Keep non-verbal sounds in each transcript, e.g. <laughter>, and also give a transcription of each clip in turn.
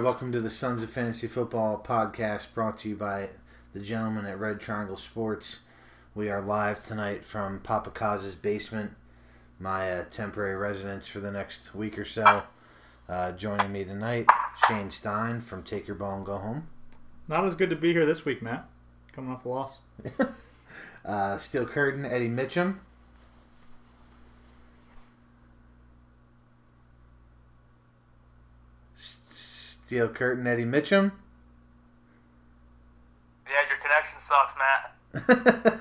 Right, welcome to the Sons of Fantasy Football podcast brought to you by the gentlemen at Red Triangle Sports. We are live tonight from Papa Kaz's basement, my uh, temporary residence for the next week or so. Uh, joining me tonight, Shane Stein from Take Your Ball and Go Home. Not as good to be here this week, Matt. Coming off a loss. <laughs> Uh, Steel Curtain, Eddie Mitchum. Steel Curtain, Eddie Mitchum. Yeah, your connection sucks, Matt.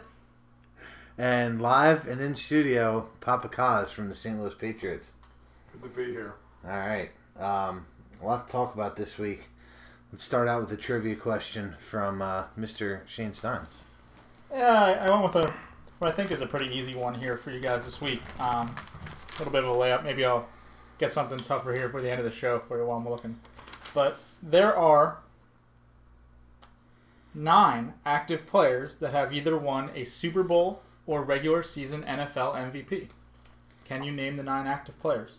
<laughs> and live and in studio, Papa Kaz from the St. Louis Patriots. Good to be here. All right. Um, a lot to talk about this week. Let's start out with a trivia question from uh, Mr. Shane Stein. Yeah, I, I went with a what I think is a pretty easy one here for you guys this week. Um, a little bit of a layup. Maybe I'll get something tougher here for the end of the show for you while I'm looking. But there are nine active players that have either won a Super Bowl or regular season NFL MVP. Can you name the nine active players?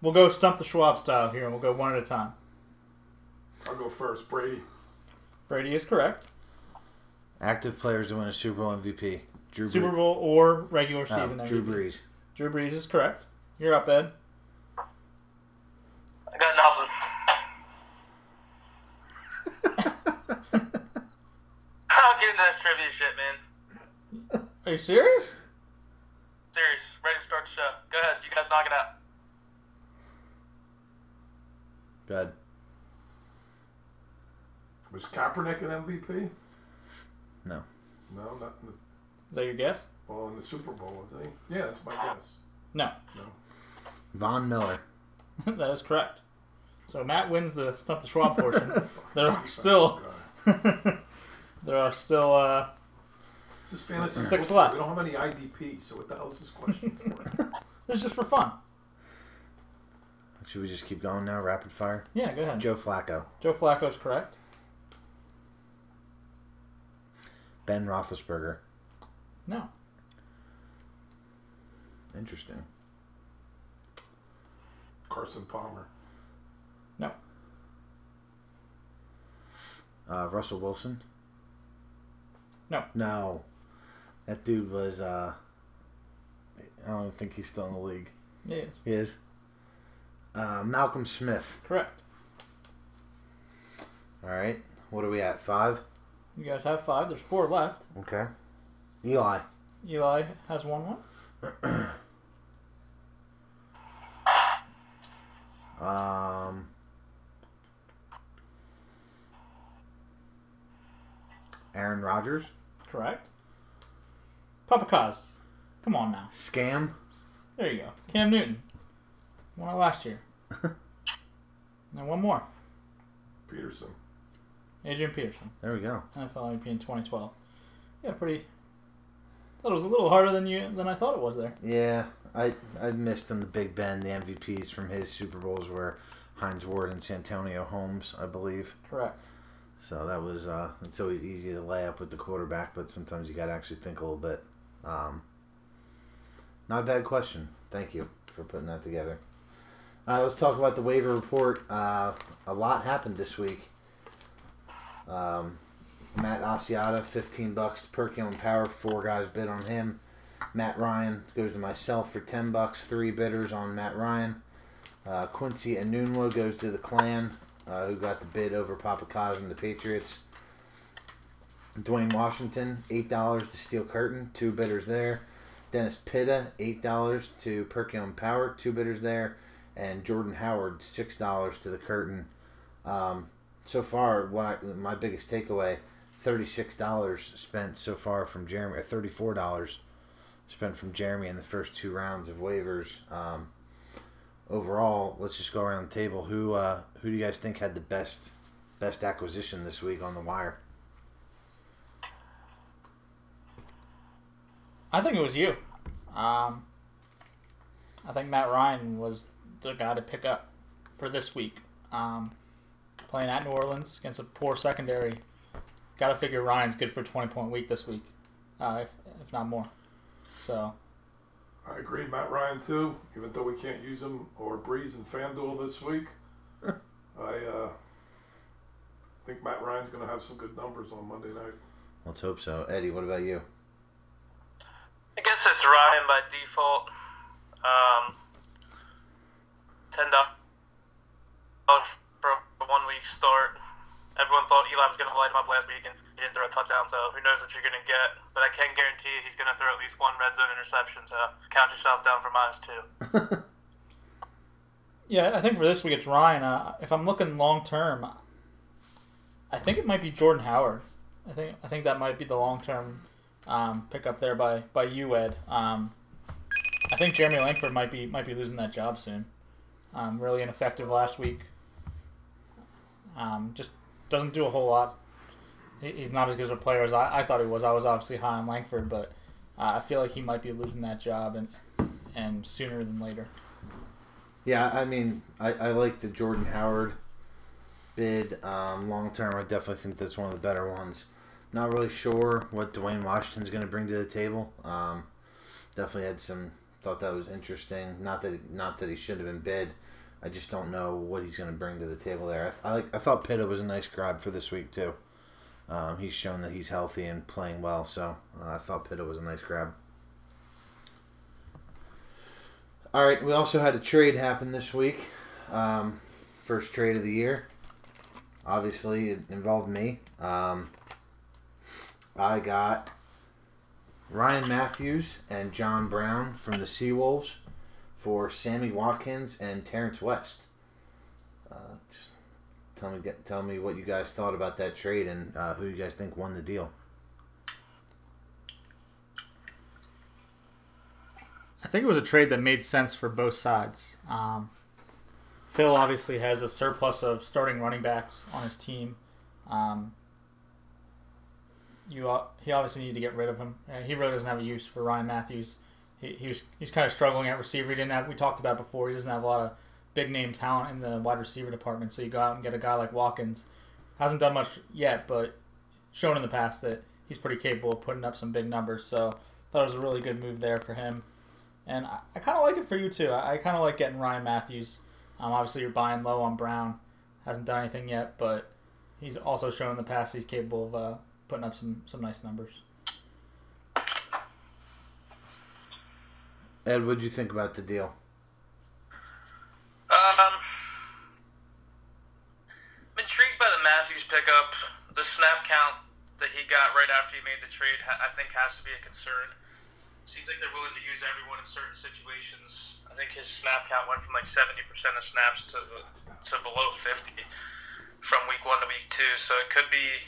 We'll go stump the Schwab style here, and we'll go one at a time. I'll go first. Brady. Brady is correct. Active players to win a Super Bowl MVP. Drew Super Bre- Bowl or regular season Drew MVP. Brees. Drew Brees is correct. You're up, Ed. I got nothing. I don't get into this shit, man. Are you serious? Serious. Ready to start the show. Go ahead. You guys knock it out. Good. Was Kaepernick an MVP? No. No, not in the, Is that your guess? well in the Super Bowl, wasn't he? Yeah, that's my guess. No, No. Von Miller. <laughs> that is correct. So Matt wins the stump the Schwab portion. <laughs> there are still <laughs> there are still uh, This is fantasy Six football. left. We don't have any IDP, so what the hell is this question for? <laughs> this is just for fun. Should we just keep going now? Rapid fire. Yeah, go ahead. Joe Flacco. Joe Flacco's correct. Ben Roethlisberger. No, Interesting. Carson Palmer. no, Uh, Russell Wilson. No. No. That dude was. Uh, I don't think he's still in the league. yeah, He is. Uh, Malcolm Smith. correct. All right. What are we at? Five. You guys have five. There's four left. Okay. Eli. Eli has one one. <coughs> Um. Aaron Rodgers. Correct. Papa Kaz. Come on now. Scam. There you go. Cam Newton. Won it last year. <laughs> and one more. Peterson. Adrian Peterson. There we go. NFL MVP in 2012. Yeah, pretty. Thought it was a little harder than you than I thought it was there. Yeah, I I missed on the Big Ben. The MVPs from his Super Bowls were Hines Ward and Santonio Holmes, I believe. Correct. So that was uh, it's always easy to lay up with the quarterback, but sometimes you got to actually think a little bit. Um, not a bad question. Thank you for putting that together. Uh, let's talk about the waiver report. Uh, a lot happened this week. Um, Matt Asiata, fifteen bucks to Perkins and Power. Four guys bid on him. Matt Ryan goes to myself for ten bucks. Three bidders on Matt Ryan. Uh, Quincy Enunwa goes to the Clan, uh, who got the bid over Papa Kaz and the Patriots. Dwayne Washington, eight dollars to Steel Curtain, two bidders there. Dennis Pitta, eight dollars to Perkiomen Power, two bidders there, and Jordan Howard, six dollars to the Curtain. Um, so far, what I, my biggest takeaway, thirty-six dollars spent so far from Jeremy, or thirty-four dollars spent from Jeremy in the first two rounds of waivers. Um, overall, let's just go around the table. Who uh, who do you guys think had the best best acquisition this week on the wire? I think it was you. Um, I think Matt Ryan was the guy to pick up for this week. Um, playing at New Orleans against a poor secondary, got to figure Ryan's good for a twenty point week this week, uh, if, if not more. So I agree, Matt Ryan too. Even though we can't use him or Brees and FanDuel this week, <laughs> I uh, think Matt Ryan's going to have some good numbers on Monday night. Let's hope so. Eddie, what about you? It's Ryan by default. Um, ten dollars for one week start. Everyone thought Eli was going to light him up last week, and he didn't throw a touchdown. So who knows what you're going to get? But I can guarantee you he's going to throw at least one red zone interception. So count yourself down for minus two. <laughs> Yeah, I think for this week it's Ryan. Uh, if I'm looking long term, I think it might be Jordan Howard. I think I think that might be the long term um, pickup there by by you, Ed. Um, I think Jeremy Langford might be might be losing that job soon. Um, really ineffective last week. Um, just doesn't do a whole lot. He's not as good as a player as I, I thought he was. I was obviously high on Langford, but uh, I feel like he might be losing that job and and sooner than later. Yeah, I mean, I, I like the Jordan Howard bid. Um, long term, I definitely think that's one of the better ones. Not really sure what Dwayne Washington's going to bring to the table. Um, definitely had some thought that was interesting. Not that not that he should have been bid. I just don't know what he's going to bring to the table there. I, I like I thought Pitta was a nice grab for this week too. Um, he's shown that he's healthy and playing well, so uh, I thought Pitta was a nice grab. All right, we also had a trade happen this week. Um, first trade of the year. Obviously, it involved me. Um, I got Ryan Mathews and John Brown from the Seawolves for Sammy Watkins and Terrence West. Uh, tell me, tell me what you guys thought about that trade and uh, who you guys think won the deal. I think it was a trade that made sense for both sides. Um, Phil obviously has a surplus of starting running backs on his team. Um, you he obviously needed to get rid of him. Uh, he really doesn't have a use for Ryan Mathews. He, he was, he's kind of struggling at receiver. He didn't have we talked about before. He doesn't have a lot of big name talent in the wide receiver department. So you go out and get a guy like Watkins. Hasn't done much yet, but shown in the past that he's pretty capable of putting up some big numbers. So thought it was a really good move there for him. And I, I kind of like it for you too. I, I kind of like getting Ryan Mathews. Um, obviously, you're buying low on Brown. Hasn't done anything yet, but he's also shown in the past he's capable of uh, putting up some, some nice numbers. Ed, what did you think about the deal? Um, I'm intrigued by the Mathews pickup. The snap count that he got right after he made the trade, I think, has to be a concern. Seems like they're willing to use everyone in certain situations. I think his snap count went from like 70% of snaps to to below 50 from week one to week two. So it could be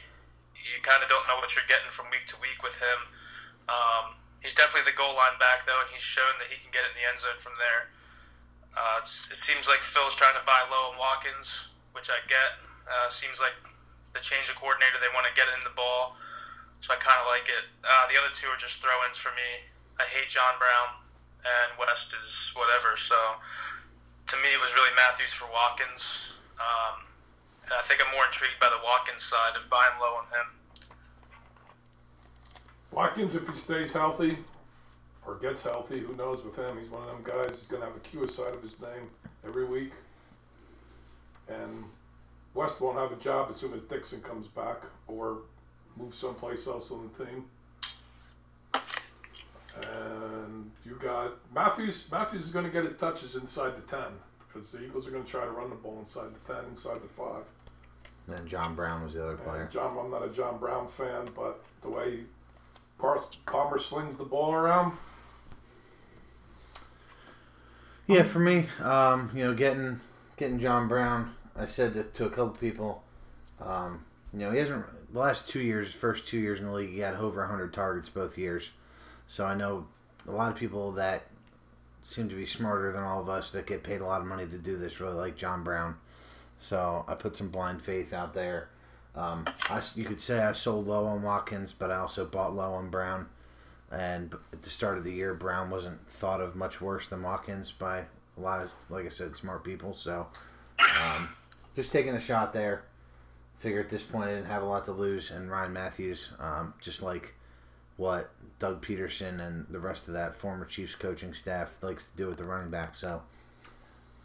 you kind of don't know what you're getting from week to week with him. Um, he's definitely the goal line back though, and he's shown that he can get it in the end zone from there. Uh, it seems like Phil's trying to buy low on Watkins, which I get. Uh, seems like the change of coordinator, they want to get in the ball, so I kind of like it. Uh, the other two are just throw-ins for me. I hate John Brown, and West is whatever. So to me, it was really Mathews for Watkins. Um, I think I'm more intrigued by the Watkins side of buying low on him. Watkins, if he stays healthy or gets healthy, who knows with him? He's one of them guys. He's going to have a Q side of his name every week. And West won't have a job as soon as Dixon comes back or moves someplace else on the team. And you got Mathews. Mathews is going to get his touches inside the 10 because the Eagles are going to try to run the ball inside the 10, inside the 5. And then John Brown was the other player. And John, I'm not a John Brown fan, but the way Palmer slings the ball around, Yeah, for me, um, you know, getting getting John Brown, I said to, to a couple people, um, you know, he hasn't the last two years, his first two years in the league, he had over hundred targets both years. So I know a lot of people that seem to be smarter than all of us that get paid a lot of money to do this really like John Brown. So I put some blind faith out there. Um, I, you could say I sold low on Watkins, but I also bought low on Brown. And at the start of the year, Brown wasn't thought of much worse than Watkins by a lot of, like I said, smart people. So um, just taking a shot there. Figure at this point I didn't have a lot to lose. And Ryan Mathews, um, just like what Doug Pederson and the rest of that former Chiefs coaching staff likes to do with the running back. So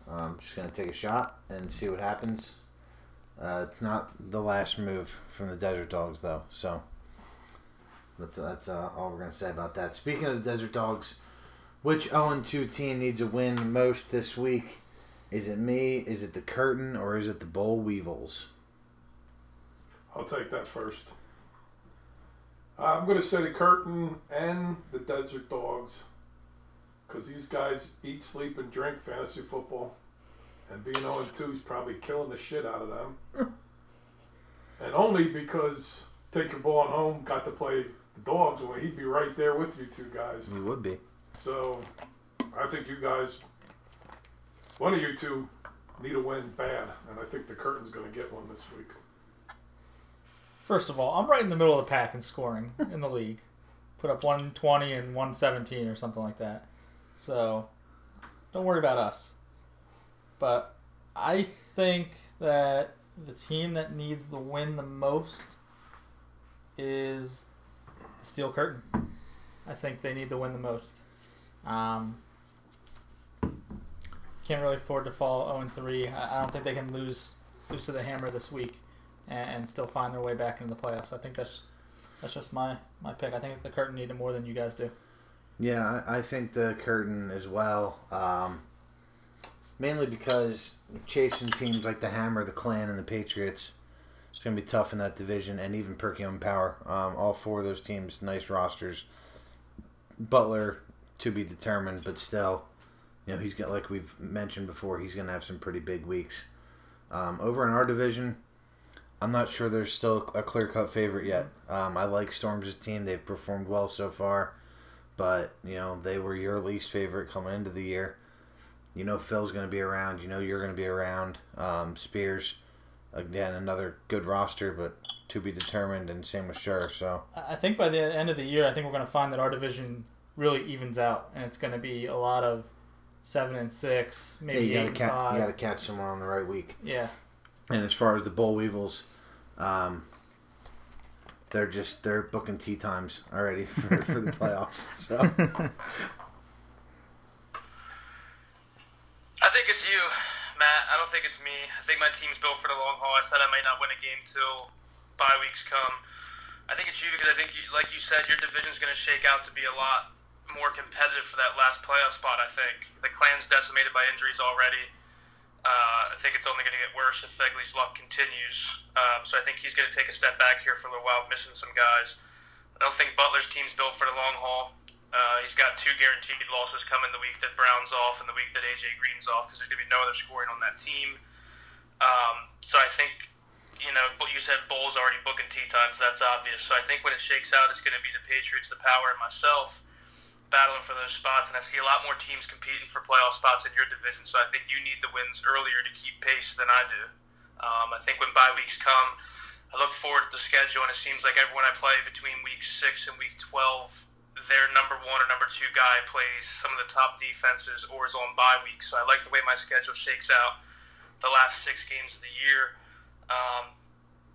I'm just gonna take a shot and see what happens. Uh, it's not the last move from the Desert Dogs though, so that's that's uh, all we're gonna say about that. Speaking of the Desert Dogs, which 0 2 team needs a win most this week? Is it me? Is it the Curtain? Or is it the Boll Weevils? I'll take that first. I'm going to say the curtain and the desert dogs because these guys eat, sleep, and drink fantasy football. And being 0 2 is probably killing the shit out of them. <laughs> and only because Take Your Ball Home got to play the dogs, well, he'd be right there with you two guys. He would be. So I think you guys, one of you two, need a win bad. And I think the curtain's going to get one this week. First of all, I'm right in the middle of the pack in scoring in the league. Put up 120 and 117 or something like that. So don't worry about us. But I think that the team that needs the win the most is the Steel Curtain. I think they need the win the most. Um, can't really afford to fall 0 3. I I don't think they can lose lose to the Hammer this week and, and still find their way back into the playoffs. I think that's that's just my my pick. I think the Curtain need it more than you guys do. Yeah, I, think the Curtain as well. Um, mainly because chasing teams like the Hammer, the Clan, and the Patriots, it's going to be tough in that division, and even Perkiomen Power. Um, all four of those teams, nice rosters. Butler to be determined, but still, you know, he's got like we've mentioned before, he's going to have some pretty big weeks. Um, over in our division, I'm not sure there's still a clear cut favorite yet. Um, I like Storms' team; they've performed well so far, but you know they were your least favorite coming into the year. You know Phil's going to be around. You know you're going to be around. Um, Spears, again, another good roster, but to be determined, and same with Sure. So I think by the end of the year, I think we're going to find that our division really evens out, and it's going to be a lot of seven and six, yeah, maybe you eight got to and catch five. you got to catch someone on the right week. Yeah, And as far as the Boll Weevils, um, they're just they're booking tea times already <laughs> for, for the playoffs. So <laughs> I think it's you, Matt. I don't think it's me. I think my team's built for the long haul. I said I might not win a game till bye weeks come. I think it's you because I think, you, like you said, your division's going to shake out to be a lot more competitive for that last playoff spot. I think the clan's decimated by injuries already. Uh, I think it's only going to get worse if Fegley's luck continues. Um, so I think he's going to take a step back here for a little while, missing some guys. I don't think Butler's team's built for the long haul. Uh, he's got two guaranteed losses coming the week that Brown's off and the week that AJ Green's off because there's going to be no other scoring on that team. Um, so I think, you know, what you said, Bull's already booking tea times. That's obvious. So I think when it shakes out, it's going to be the Patriots, the Power, and myself battling for those spots. And I see a lot more teams competing for playoff spots in your division. So I think you need the wins earlier to keep pace than I do. Um, I think when bye weeks come, I look forward to the schedule, and it seems like everyone I play between week six and week 12 their number one or number two guy plays some of the top defenses or is on bye week. So I like the way my schedule shakes out the last six games of the year. Um,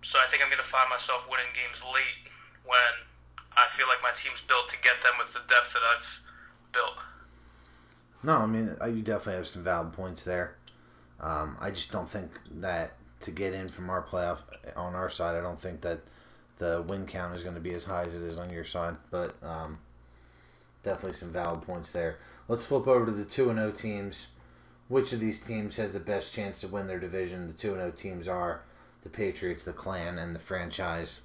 so I think I'm going to find myself winning games late when I feel like my team's built to get them with the depth that I've built. no, I mean uh, you definitely have some valid points there. Um, I just don't think that to get in from our playoff on our side, I don't think that the win count is going to be as high as it is on your side. But um, definitely some valid points there. Let's flip over to the two and zero teams. Which of these teams has the best chance to win their division? The two and zero teams are the Patriots, the Clan, and the franchise.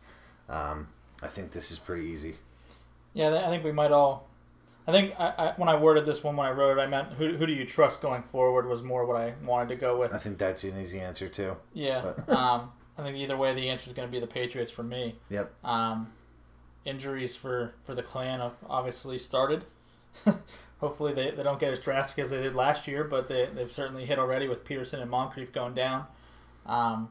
Um, I think this is pretty easy. yeah. I think we might all. I think I, I, when I worded this one when I wrote it, I meant who, who do you trust going forward was more what I wanted to go with. I think that's an easy answer too. Yeah. <laughs> um, I think either way, the answer is going to be the Patriots for me. Yep. Um, injuries for, for the clan have obviously started. <laughs> Hopefully they, they don't get as drastic as they did last year, but they, they've certainly hit already with Peterson and Moncrief going down. Um,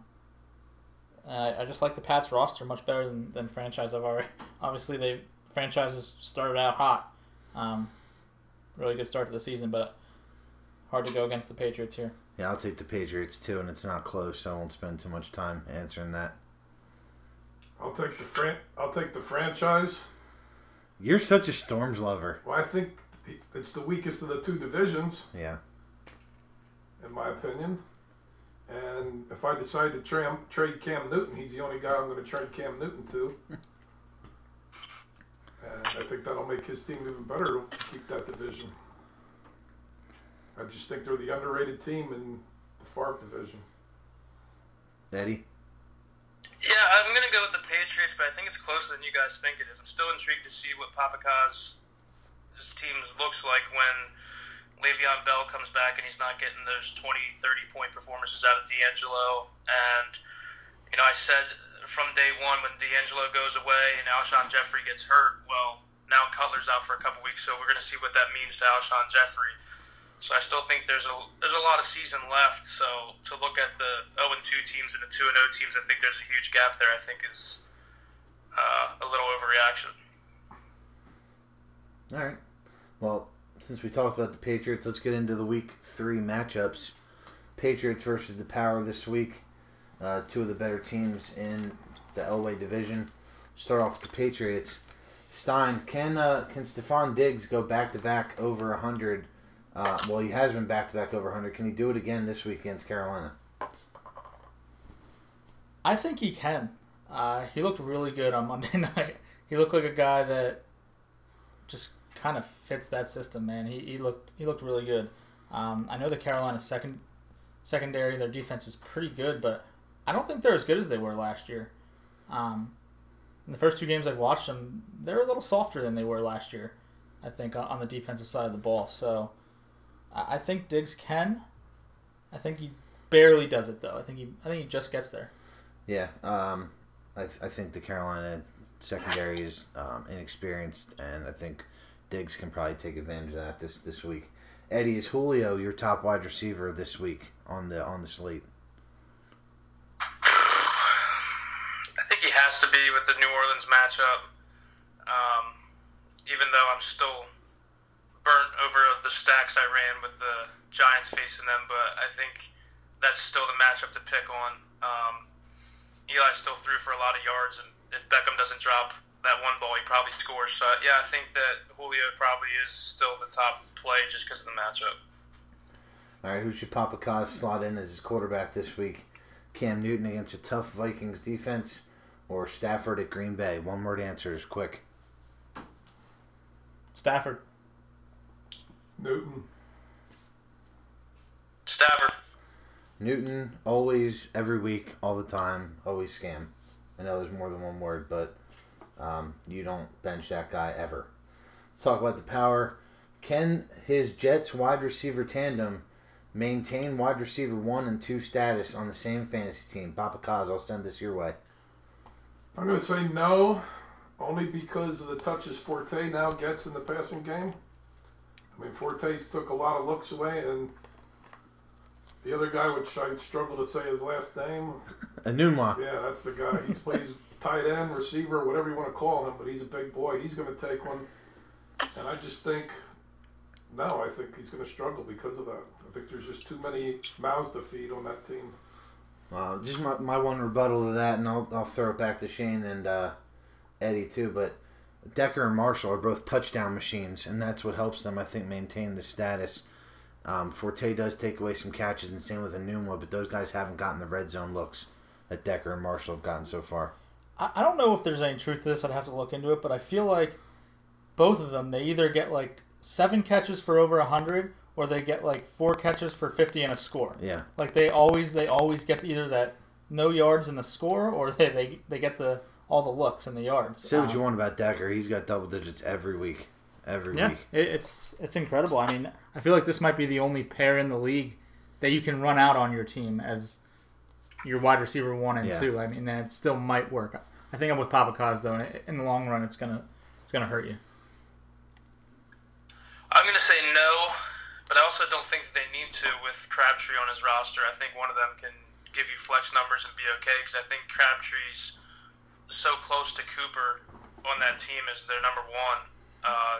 I, I just like the Pats roster much better than, than franchise I've already. <laughs> Obviously, they franchises started out hot. Um, really good start to the season, but hard to go against the Patriots here. Yeah, I'll take the Patriots too, and it's not close, so I won't spend too much time answering that. I'll take the fran- I'll take the franchise. You're such a Storms lover. Well, I think it's the weakest of the two divisions, Yeah. in my opinion. And if I decide to tra- trade Cam Newton, he's the only guy I'm going to trade Cam Newton to. and I think that'll make his team even better to keep that division. I just think they're the underrated team in the Favre division. Eddie. Yeah, I'm gonna go with the Patriots, but I think it's closer than you guys think it is. I'm still intrigued to see what Papakaz his team looks like when Le'Veon Bell comes back and he's not getting those 20, 30 point performances out of D'Angelo. And you know, I said from day one when D'Angelo goes away and Alshon Jeffery gets hurt, well, now Cutler's out for a couple weeks, so we're gonna see what that means to Alshon Jeffery. So I still think there's a there's a lot of season left. So to look at the 0 and 2 teams and the 2 and 0 teams, I think there's a huge gap there. I think is uh, a little overreaction. All right. Well, since we talked about the Patriots, let's get into the week three matchups. Patriots versus the Power this week. Uh, two of the better teams in the Elway division. Start off with the Patriots. Stein, can uh, can Stefon Diggs go back to back over hundred? Uh, well, he has been back to back over hundred. Can he do it again this week against Carolina? I think he can. Uh, he looked really good on Monday <laughs> night. He looked like a guy that just kind of fits that system, man. He, he looked he looked really good. Um, I know the Carolina second secondary, their defense is pretty good, but I don't think they're as good as they were last year. Um, in the first two games I've watched them, they're a little softer than they were last year. I think on the defensive side of the ball. So I think Diggs can. I think he barely does it though. I think he I think he just gets there. Yeah, um, I, I think the Carolina secondary is um, inexperienced, and I think Diggs can probably take advantage of that this this week. Eddie, is Julio your top wide receiver this week on the on the slate? I think he has to be with the New Orleans matchup. Um, even though I'm still burnt over the stacks I ran with the Giants facing them, but I think that's still the matchup to pick on. Um, Eli still threw for a lot of yards, and if Beckham doesn't drop that one ball, he probably scores. So yeah, I think that Julio probably is still the top play just because of the matchup. All right, who should Papa Kaz slot in as his quarterback this week? Cam Newton against a tough Vikings defense, or Stafford at Green Bay? One word answers, quick. Stafford. Newton. Stafford. Newton, always, every week, all the time, always scam. I know there's more than one word, but um, you don't bench that guy ever. Let's talk about the power. Can his Jets wide receiver tandem maintain wide receiver one and two status on the same fantasy team? Papa Kaz, I'll send this your way. I'm going to say no, only because of the touches Forte now gets in the passing game. I mean, Forte's took a lot of looks away, and the other guy, which I struggle to say his last name, <laughs> Enunwa. yeah, that's the guy. He plays tight end, receiver, whatever you want to call him, but he's a big boy. He's going to take one, and I just think, no, I think he's going to struggle because of that. I think there's just too many mouths to feed on that team. Well, just my, my one rebuttal to that, and I'll, I'll throw it back to Shane and uh, Eddie too. But Decker and Marshall are both touchdown machines, and that's what helps them, I think, maintain the status. Um, Forte does take away some catches, and same with Enunwa, but those guys haven't gotten the red zone looks that Decker and Marshall have gotten so far. I, I don't know if there's any truth to this. I'd have to look into it, but I feel like both of them they either get like seven catches for over a hundred, or they get like four catches for fifty and a score. Yeah, Like they always they always get either that no yards in the score, or they they, they get the all the looks and the yards. say what Um, you want about Decker, he's got double digits every week, every Yeah, week. it, it's it's incredible. I mean, I feel like this might be the only pair in the league that you can run out on your team as your wide receiver one and Yeah. two. I mean, that still might work. I think I'm with Papa Kaz though. and In the long run, it's gonna it's gonna hurt you. I'm going to say no, but I also don't think that they need to with Crabtree on his roster. I think one of them can give you flex numbers and be okay because I think Crabtree's so close to Cooper on that team as their number one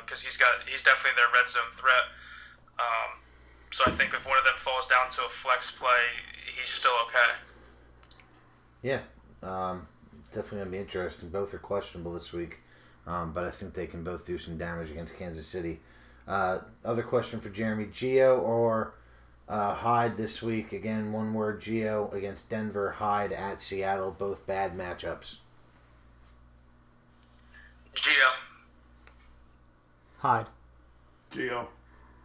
because he's got he's definitely their red zone threat. Um, so I think if one of them falls down to a flex play, he's still okay. Yeah, um, definitely gonna be interesting. Both are questionable this week. um, but I think they can both do some damage against Kansas City. Uh, other question for Jeremy: Gio or uh, Hyde this week? Again, one word: Gio against Denver. Hyde at Seattle. Both bad matchups. Gio. Hyde. Gio.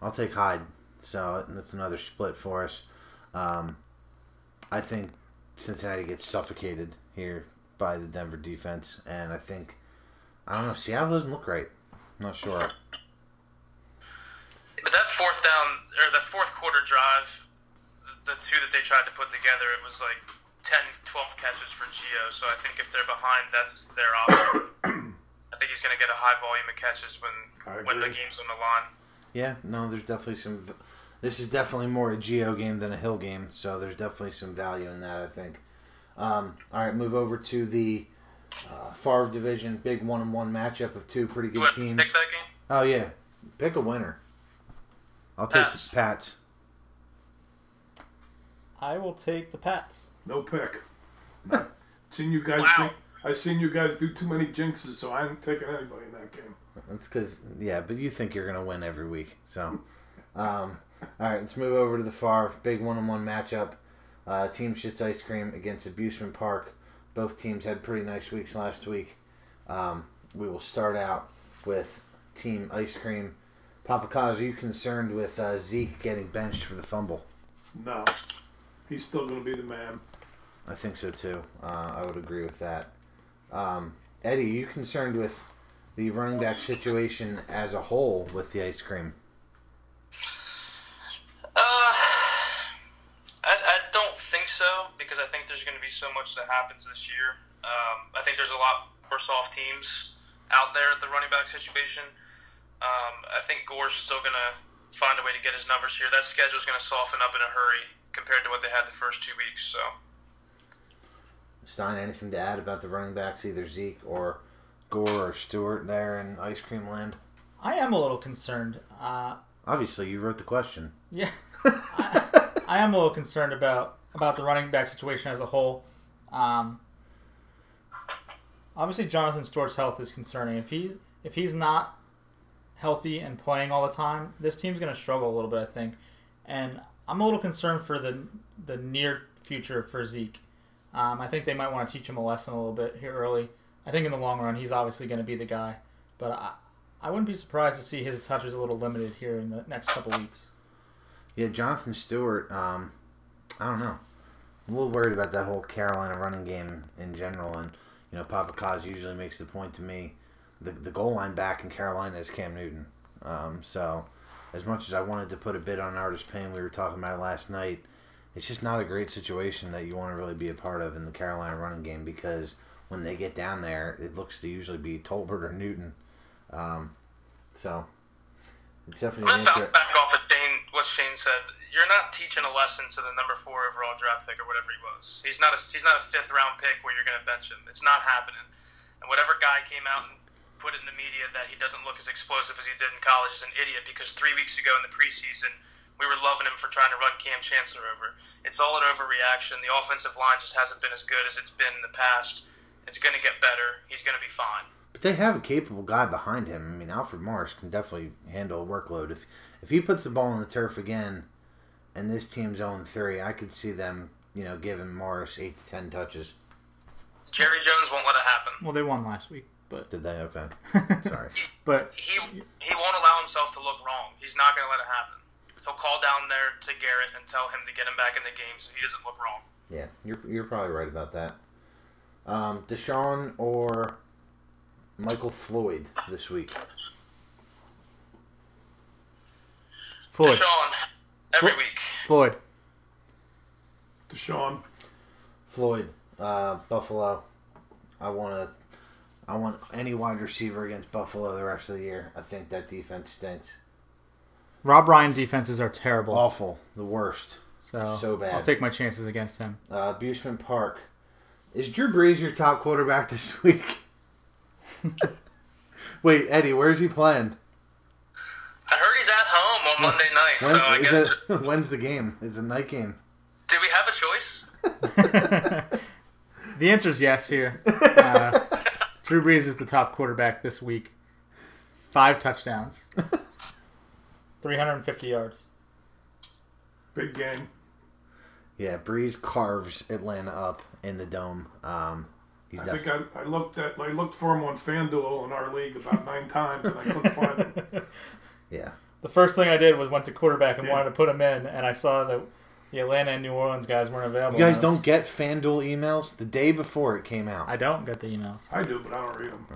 I'll take Hyde. So that's another split for us. Um, I think Cincinnati gets suffocated here by the Denver defense, and I think I don't know. Seattle doesn't look right. I'm not sure. But that fourth down or the fourth quarter drive, the, the two that they tried to put together, it was like 10, 12 catches for Gio. So I think if they're behind, that's their option. <coughs> I think he's going to get a high volume of catches when when the game's on the line. Yeah, no, there's definitely some. This is definitely more a Gio game than a Hill game, so there's definitely some value in that. I think. Um, all right, move over to the uh, Favre division, big one-on-one matchup of two pretty good teams. pick that game? Oh yeah, pick a winner. I'll take Pats. the Pats. I will take the Pats. No pick. Not- seen you guys. Wow. Jink, I seen you guys do too many jinxes, so I ain't taking anybody in that game. That's because yeah, but you think you're gonna win every week. So, um, all right, let's move over to the Favre big one-on-one matchup. Uh, team shits ice cream against Abusement Park. Both teams had pretty nice weeks last week. Um, we will start out with Team Ice Cream. Papa Kaz, are you concerned with uh, Zeke getting benched for the fumble? No, he's still gonna be the man. I think so too. Uh, I would agree with that. Um, Eddie, are you concerned with the running back situation as a whole with the ice cream? Uh, I, I don't think so because I think there's going to be so much that happens this year. Um, I think there's a lot worse off teams out there at the running back situation. Um, I think Gore's still going to find a way to get his numbers here. That schedule's going to soften up in a hurry compared to what they had the first two weeks. So Stein, anything to add about the running backs, either Zeke or Gore or Stewart there in ice cream land? I am a little concerned. Uh, Obviously, you wrote the question. yeah, <laughs> I, I am a little concerned about about the running back situation as a whole. Um, obviously, Jonathan Stewart's health is concerning. If he's if he's not healthy and playing all the time, this team's going to struggle a little bit, I think. And I'm a little concerned for the the near future for Zeke. Um, I think they might want to teach him a lesson a little bit here early. I think in the long run, he's obviously going to be the guy, but I, I wouldn't be surprised to see his touches a little limited here in the next couple weeks. Yeah, Jonathan Stewart. Um, I don't know. I'm a little worried about that whole Carolina running game in general, and you know, Papa Kaz usually makes the point to me. The the goal line back in Carolina is Cam Newton. Um, so, as much as I wanted to put a bid on Artis-Payne, we were talking about it last night. It's just not a great situation that you want to really be a part of in the Carolina running game because when they get down there, it looks to usually be Tolbert or Newton. Um, so, it's definitely I'm an going to inter- bounce back off of Shane, what Shane said. You're not teaching a lesson to the number four overall draft pick or whatever he was. He's not a he's not a fifth round pick where you're going to bench him. It's not happening. And whatever guy came out and put it in the media that he doesn't look as explosive as he did in college is an idiot because three weeks ago in the preseason we were loving him for trying to run Kam Chancellor over. It's all an overreaction. The offensive line just hasn't been as good as it's been in the past. It's going to get better. He's going to be fine. But they have a capable guy behind him. I mean, Alfred Morris can definitely handle a workload. If if he puts the ball on the turf again, and this team's 0 3, I could see them, you know, giving Morris eight to ten touches. Jerry Jones won't let it happen. Well, they won last week, but Did they? Okay, <laughs> sorry. but he he won't allow himself to look wrong. He's not going to let it happen. He'll call down there to Garrett and tell him to get him back in the game so he doesn't look wrong. Yeah, you're you're probably right about that. Um, DeSean or Michael Floyd this week. Floyd, DeSean, every Flo- week. Floyd, DeSean. Floyd, uh, Buffalo. I want to. I want any wide receiver against Buffalo the rest of the year. I think that defense stinks. Rob Ryan defenses are terrible. Awful, the worst. so so bad. I'll take my chances against him. Uh, Busman Park. Is Drew Brees your top quarterback this <laughs> week? <laughs> Wait, Eddie, where's he playing? I heard he's at home on Monday night, When, so I guess. it, <laughs> <laughs> when's the game? It's a night game. Did we have a choice? <laughs> the answer is yes here. Uh, Drew Brees is the top quarterback this week. Five touchdowns, 350 yards. Big game. Yeah, Brees carves Atlanta up in the dome. Um, he's I def- think I, I looked at I looked for him on FanDuel in our league about nine times and I couldn't find him. yeah. The first thing I did was went to quarterback and Yeah. wanted to put him in, and I saw that the Atlanta and New Orleans guys weren't available. You guys And I was- don't get FanDuel emails the day before it came out. I don't get the emails. I do, but I don't read them.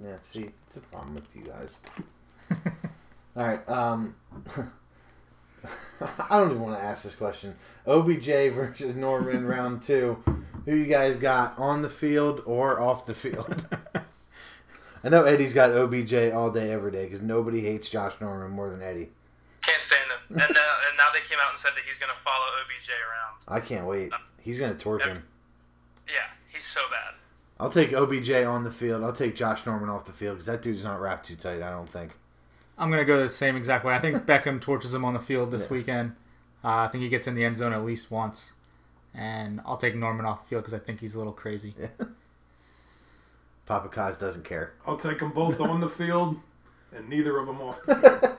Yeah, see, it's a problem with you guys. <laughs> All right. Um, <laughs> I don't even want to ask this question. OBJ versus Norman <laughs> round two. Who you guys got on the field or off the field? I know Eddie's got OBJ all day, every day because nobody hates Josh Norman more than Eddie. Can't stand him. And, uh, <laughs> and now they came out and said that he's going to follow OBJ around. I can't wait. He's gonna torch him. Yeah, he's so bad. I'll take OBJ on the field. I'll take Josh Norman off the field because that dude's not wrapped too tight. I don't think. I'm gonna go the same exact way. I think Beckham torches him on the field this Yeah. weekend. Uh, I think he gets in the end zone at least once, and I'll take Norman off the field because I think he's a little crazy. <laughs> Papa Kaz doesn't care. I'll take them both on the field and neither of them off the field.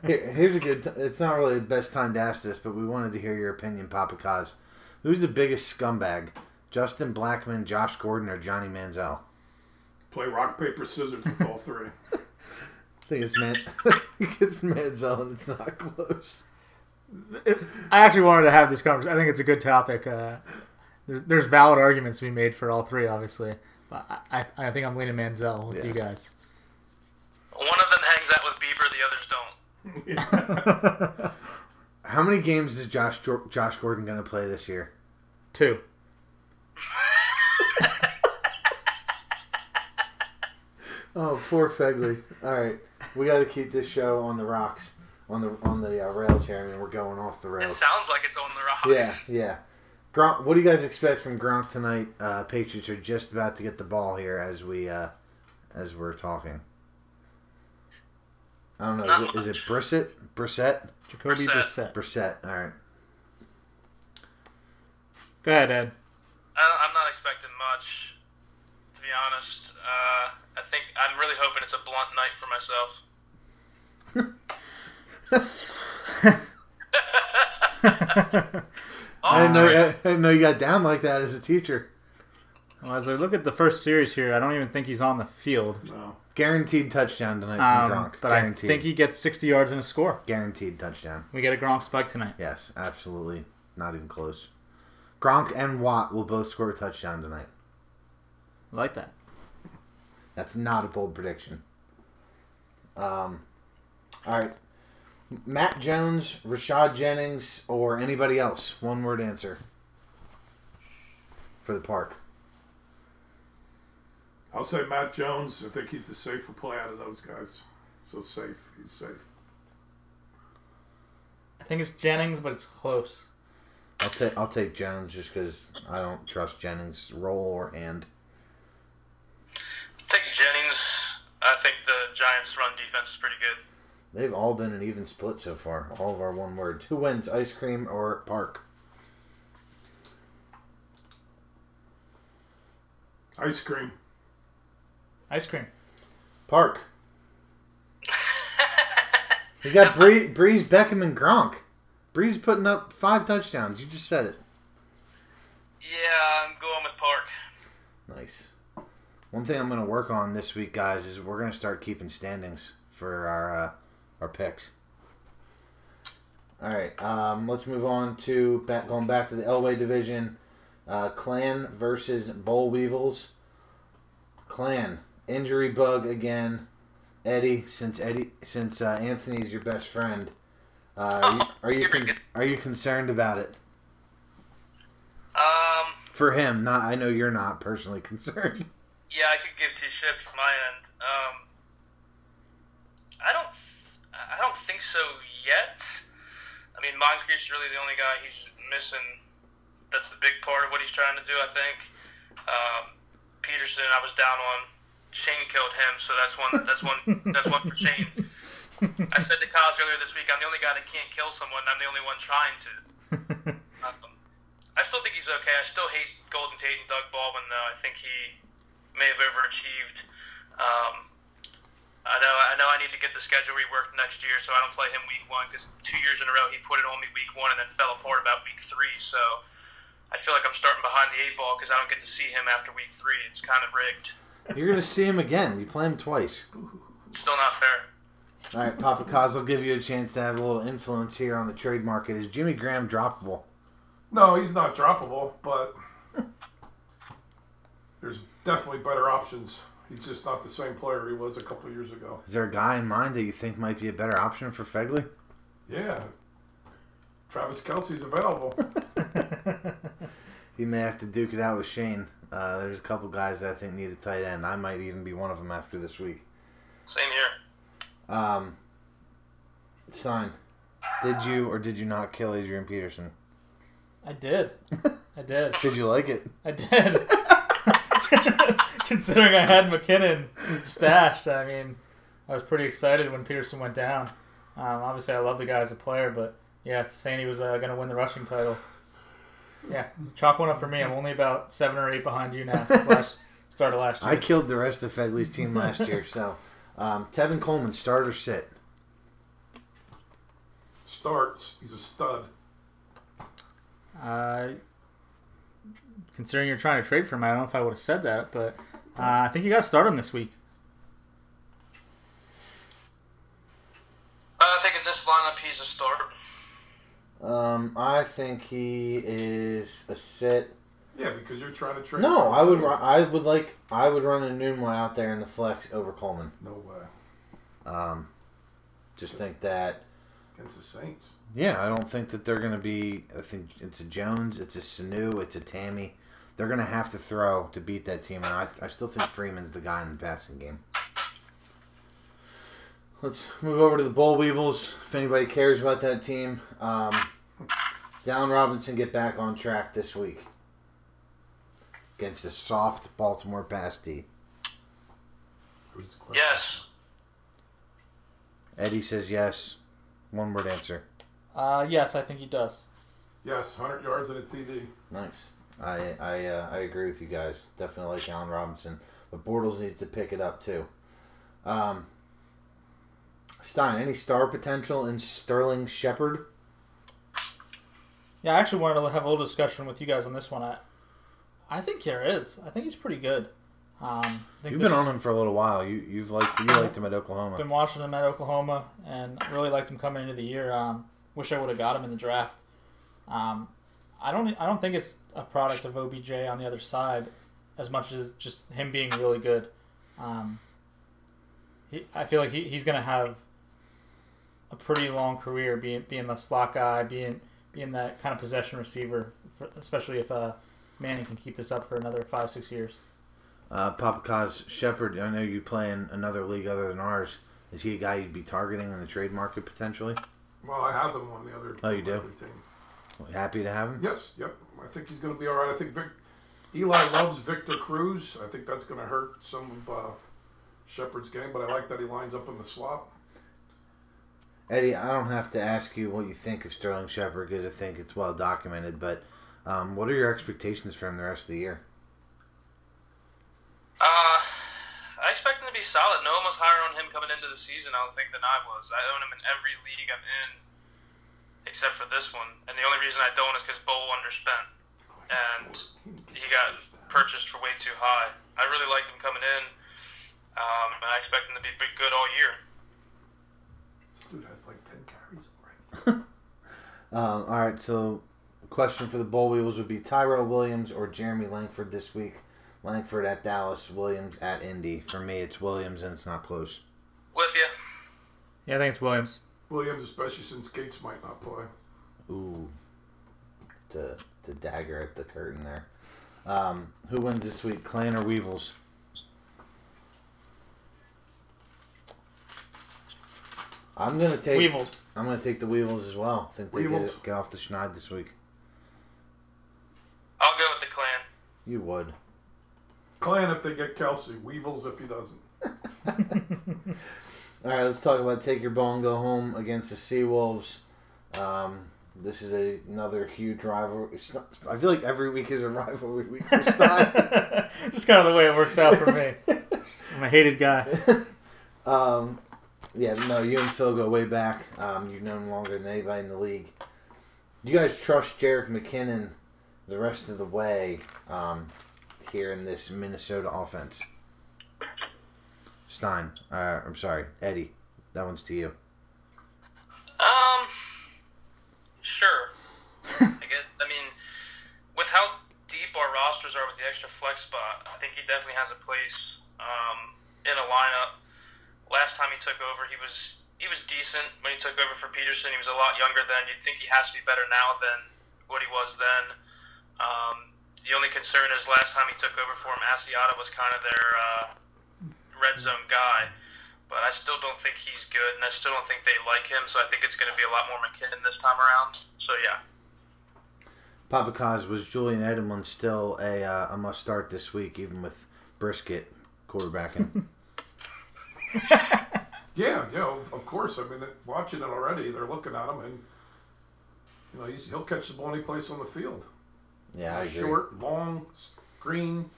<laughs> Here, here's a good. T- it's not really the best time to ask this, but we wanted to hear your opinion, Papa Kaz. Who's the biggest scumbag? Justin Blackmon, Josh Gordon, or Johnny Manziel? Play rock, paper, scissors with all three. <laughs> I think it's Man. <laughs> it's Manziel, and it's not close. I actually wanted to have this conversation. I think it's a good topic. Uh, there's valid arguments to be made for all three, obviously. But I, I, I think I'm leaning Manziel with Yeah. you guys. One of them hangs out with Bieber, the others don't. <laughs> How many games is Josh Josh Gordon going to play this year? Two. <laughs> Oh, poor Fegley. All right, we got to keep this show on the rocks, on the on the uh, rails here. I mean, we're going off the It rails. sounds like it's on the rocks. Yeah, yeah. Gronk, what do you guys expect from Gronk tonight? Uh, Patriots are just about to get the ball here as we uh, as we're talking. I don't know. Is it, is it. Brissett? Brissett? Jacoby Brissett. Brissett. Brissett. All right. Go ahead, Ed. I, I'm not expecting much, to be honest. Uh, I think I'm really hoping it's a blunt night for myself. <laughs> <laughs> <laughs> I didn't know. Alright. I didn't know you got down like that as a teacher. Well, as I look at the first series here, I don't even think he's on the field. No. Guaranteed touchdown tonight from Um, Gronk. but Guaranteed. I think he gets 60 yards and a score. Guaranteed touchdown. We get a Gronk spike tonight. Yes, absolutely. Not even close. Gronk and Watt will both score a touchdown tonight. I like that. That's not a bold prediction. Um, all right. Matt Jones, Rashad Jennings, or anybody else? One word answer for the park. I'll say Matt Jones. I think he's the safer play out of those guys. So safe. He's safe. I think it's Jennings, but it's close. I'll take I'll take Jones just because I don't trust Jennings' roll or hand. Take Jennings. I think the Giants' run defense is pretty good. They've all been an even split so far. All of our one words. Who wins, ice cream or park? Ice cream. Ice cream. Park. He's got Bree, Brees, Beckham, and Gronk. Brees putting up five touchdowns. You just said it. Yeah, I'm going with Park. Nice. One thing I'm going to work on this week, guys, is we're going to start keeping standings for our uh, our picks. All right, um, let's move on to back, going back to the Elway division. Uh, Clan versus Boll Weevils. Clan injury bug again. Eddie, since Eddie, since uh, Anthony's your best friend, uh, are you are you, con- are you concerned about it Um, for him? Not, I know you're not personally <laughs> concerned. yeah, I could give two shits from my end. Um, I don't, I don't think so yet. I mean, Moncrief's really the only guy he's missing. That's the big part of what he's trying to do, I think. Um, Peterson, I was down on. Shane killed him, so that's one. That's one. that's one for Shane. <laughs> I said to Kyle earlier this week, I'm the only guy that can't kill someone. I'm the only one trying to. <laughs> Um, I still think he's okay. I still hate Golden Tate and Doug Baldwin, though. I think he may have overachieved. Um, I know I know I need to get the schedule reworked next year, so I don't play him week one because two years in a row he put it on me week one and then fell apart about week three. So I feel like I'm starting behind the eight ball because I don't get to see him after week three. It's kind of rigged. You're gonna see him again. You play him twice. Still not fair. All right, Papa Kaz will give you a chance to have a little influence here on the trade market. Is Jimmy Graham droppable? No, he's not droppable, but <laughs> there's definitely better options. He's just not the same player he was a couple of years ago. Is there a guy in mind that you think might be a better option for Fegley? Yeah. Travis Kelce's available. <laughs> He may have to duke it out with Shane. Uh, there's a couple guys that I think need a tight end. I might even be one of them after this week. Same here. Um, Stein, did you or did you not kill Adrian Peterson? I did. <laughs> I did. Did you like it? I did. <laughs> Considering I had McKinnon stashed, I mean, I was pretty excited when Peterson went down. Um, obviously, I love the guy as a player, but yeah, saying he was uh, going to win the rushing title. Yeah, chalk one up for me. I'm only about seven or eight behind you now since last <laughs> start of last year. I killed the rest of Fedley's team last year. So, um, Tevin Coleman, start or sit? Starts. He's a stud. Uh, considering you're trying to trade for him, I don't know if I would have said that, but uh, I think you got to start him this week. Uh, I think in this lineup he's a start. Um, I think he is a sit. Yeah, because you're trying to trade. No, I would. Run, I would like. I would run Enunwa out there in the flex over Coleman. No way. Um, just think that. Against the Saints. Yeah, I don't think that they're going to be. I think it's a Jones, it's a Sanu, it's a Tamme. They're going to have to throw to beat that team, and I, I still think Freeman's the guy in the passing game. Let's move over to the Boll Weevils. If anybody cares about that team, um, Dallin Robinson get back on track this week against a soft Baltimore pass D. Who's the question? Yes. Eddie says yes. One word answer. Uh, yes, I think he does. Yes, 100 yards and a TD. Nice. I I uh, I agree with you guys. Definitely like Allen Robinson, but Bortles needs to pick it up too. Um, Stein, any star potential in Sterling Shepard? Yeah, I actually wanted to have a little discussion with you guys on this one. I, I think there is. I think he's pretty good. Um, I think You've been on him for a little while. You you've liked you liked him at Oklahoma. been watching him at Oklahoma and really liked him coming into the year. Um, wish I would have got him in the draft. Um, I don't. I don't think it's a product of OBJ on the other side, as much as just him being really good. Um, he, I feel like he, he's going to have a pretty long career, being being the slot guy, being being that kind of possession receiver, for, especially if uh, Manning can keep this up for another five six years. Uh, Papa Kaz Shepard. I know you play in another league other than ours. Is he a guy you'd be targeting in the trade market potentially? Well, I have him on the other, Oh, you do? other team. Happy to have him. Yes, yep. I think he's going to be all right. I think Vic, Eli loves Victor Cruz. I think that's going to hurt some of uh, Shepard's game, but I like that he lines up in the slot. Eddie, I don't have to ask you what you think of Sterling Shepard because I think it's well documented. But um, what are your expectations for him the rest of the year? Uh, I expect him to be solid. No one was higher on him coming into the season, I don't think, than I was. I own him in every league I'm in, except for this one. And the only reason I don't is because Bowl underspent. And he got purchased for way too high. I really liked him coming in. Um, and I expect him to be big good all year. This dude has like 10 carries already. Um, <laughs> all right, so question for the Boll Weevils would be Tyrell Williams or Jeremy Langford this week. Langford at Dallas, Williams at Indy. For me, it's Williams, and it's not close. With you. Yeah, I think it's Williams. Williams, especially since Gates might not play. Ooh, to to dagger at the curtain there. Um, who wins this week, Clan or Weevils? I'm gonna take. Weevils. I'm gonna take the Weevils as well. I think they Weevils. get, get off the schneid this week. I'll go with the clan. You would. Clan if they get Kelce. Weevils if he doesn't. <laughs> All right, let's talk about take your ball and go home against the Seawolves. Um, this is a, another huge rivalry. It's not, I feel like every week is a rivalry week for Stein. <laughs> Just kind of the way it works out for me. I'm a hated guy. <laughs> um, yeah, no, you and Phil go way back. Um, you've known him longer than anybody in the league. Do you guys trust Jerick McKinnon the rest of the way um, here in this Minnesota offense? Stein, uh, I'm sorry, Eddie, that one's to you. Um, sure. I guess. I mean, with how deep our rosters are with the extra flex spot, I think he definitely has a place um, in a lineup. Last time he took over, he was he was decent when he took over for Peterson. He was a lot younger then. You'd think he has to be better now than what he was then. Um, the only concern is last time he took over for him, Asiata was kind of their uh, red zone guy but I still don't think he's good, and I still don't think they like him. So I think it's going to be a lot more McKinnon this time around. So yeah. Papa Kaz, was Julian Edelman still a, uh, a must start this week, even with Brisket quarterbacking? <laughs> Yeah, yeah, of of course. I mean, it- watching it already, they're looking at him, and you know he's, he'll catch the ball any place on the field. yeah, I agree. Short, long, screen.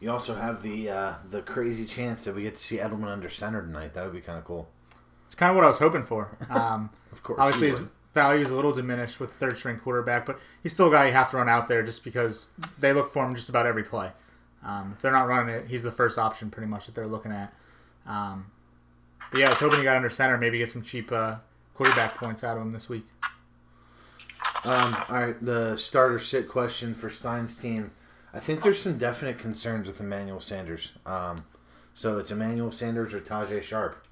You also have the uh, the crazy chance that we get to see Edelman under center tonight. That would be kind of cool. It's kind of what I was hoping for. <laughs> Um, Of course. obviously, his value is a little diminished with third string quarterback, but he's still a guy you have to run out there just because they look for him just about every play. Um, if they're not running it, he's the first option pretty much that they're looking at. Um, but yeah, I was hoping he got under center, maybe get some cheap uh, quarterback points out of him this week. Um, all right, the starter sit question for Stein's team. I think there's some definite concerns with Emmanuel Sanders. Um, so it's Emmanuel Sanders or Tajae Sharpe.